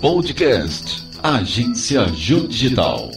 Podcast Agência Digital.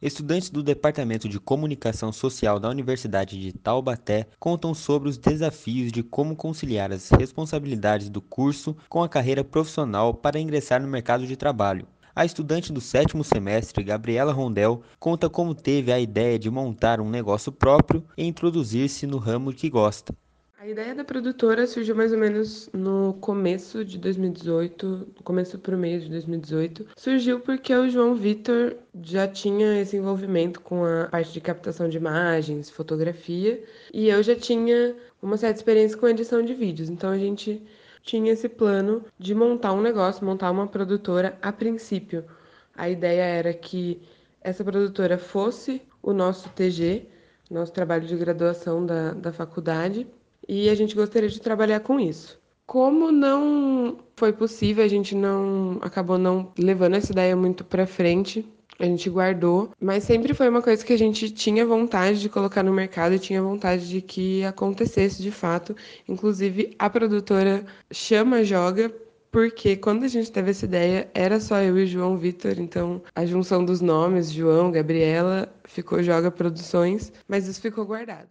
Estudantes do Departamento de Comunicação Social da Universidade de Taubaté contam sobre os desafios de como conciliar as responsabilidades do curso com a carreira profissional para ingressar no mercado de trabalho. A estudante do sétimo semestre, Gabriela Rondel, conta como teve a ideia de montar um negócio próprio e introduzir-se no ramo que gosta. A ideia da produtora surgiu mais ou menos no começo de 2018, no começo para o mês de 2018. Surgiu porque o João Vitor já tinha esse envolvimento com a parte de captação de imagens, fotografia, e eu já tinha uma certa experiência com edição de vídeos. Então a gente tinha esse plano de montar um negócio, montar uma produtora a princípio. A ideia era que essa produtora fosse o nosso TG, nosso trabalho de graduação da, da faculdade, e a gente gostaria de trabalhar com isso. Como não foi possível, a gente não acabou não levando essa ideia muito para frente. A gente guardou, mas sempre foi uma coisa que a gente tinha vontade de colocar no mercado tinha vontade de que acontecesse de fato. Inclusive, a produtora chama Joga porque quando a gente teve essa ideia, era só eu e João Vitor, então a junção dos nomes, João, Gabriela, ficou Joga Produções, mas isso ficou guardado.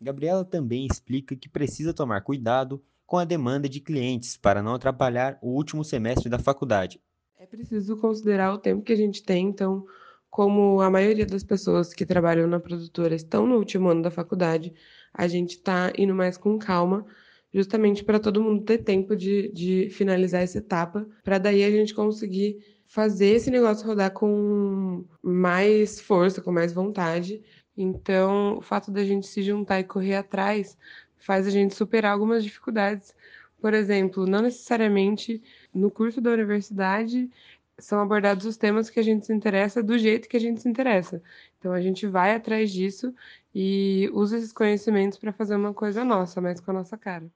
Gabriela também explica que precisa tomar cuidado com a demanda de clientes para não atrapalhar o último semestre da faculdade. É preciso considerar o tempo que a gente tem, então, como a maioria das pessoas que trabalham na produtora estão no último ano da faculdade, a gente está indo mais com calma, justamente para todo mundo ter tempo de, de finalizar essa etapa, para daí a gente conseguir fazer esse negócio rodar com mais força, com mais vontade então, o fato da gente se juntar e correr atrás faz a gente superar algumas dificuldades. Por exemplo, não necessariamente no curso da universidade são abordados os temas que a gente se interessa do jeito que a gente se interessa. Então, a gente vai atrás disso e usa esses conhecimentos para fazer uma coisa nossa, mas com a nossa cara.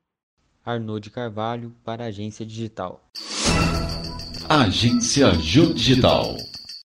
Arnaud de Carvalho, para a Agência Digital. Agência Ju Digital.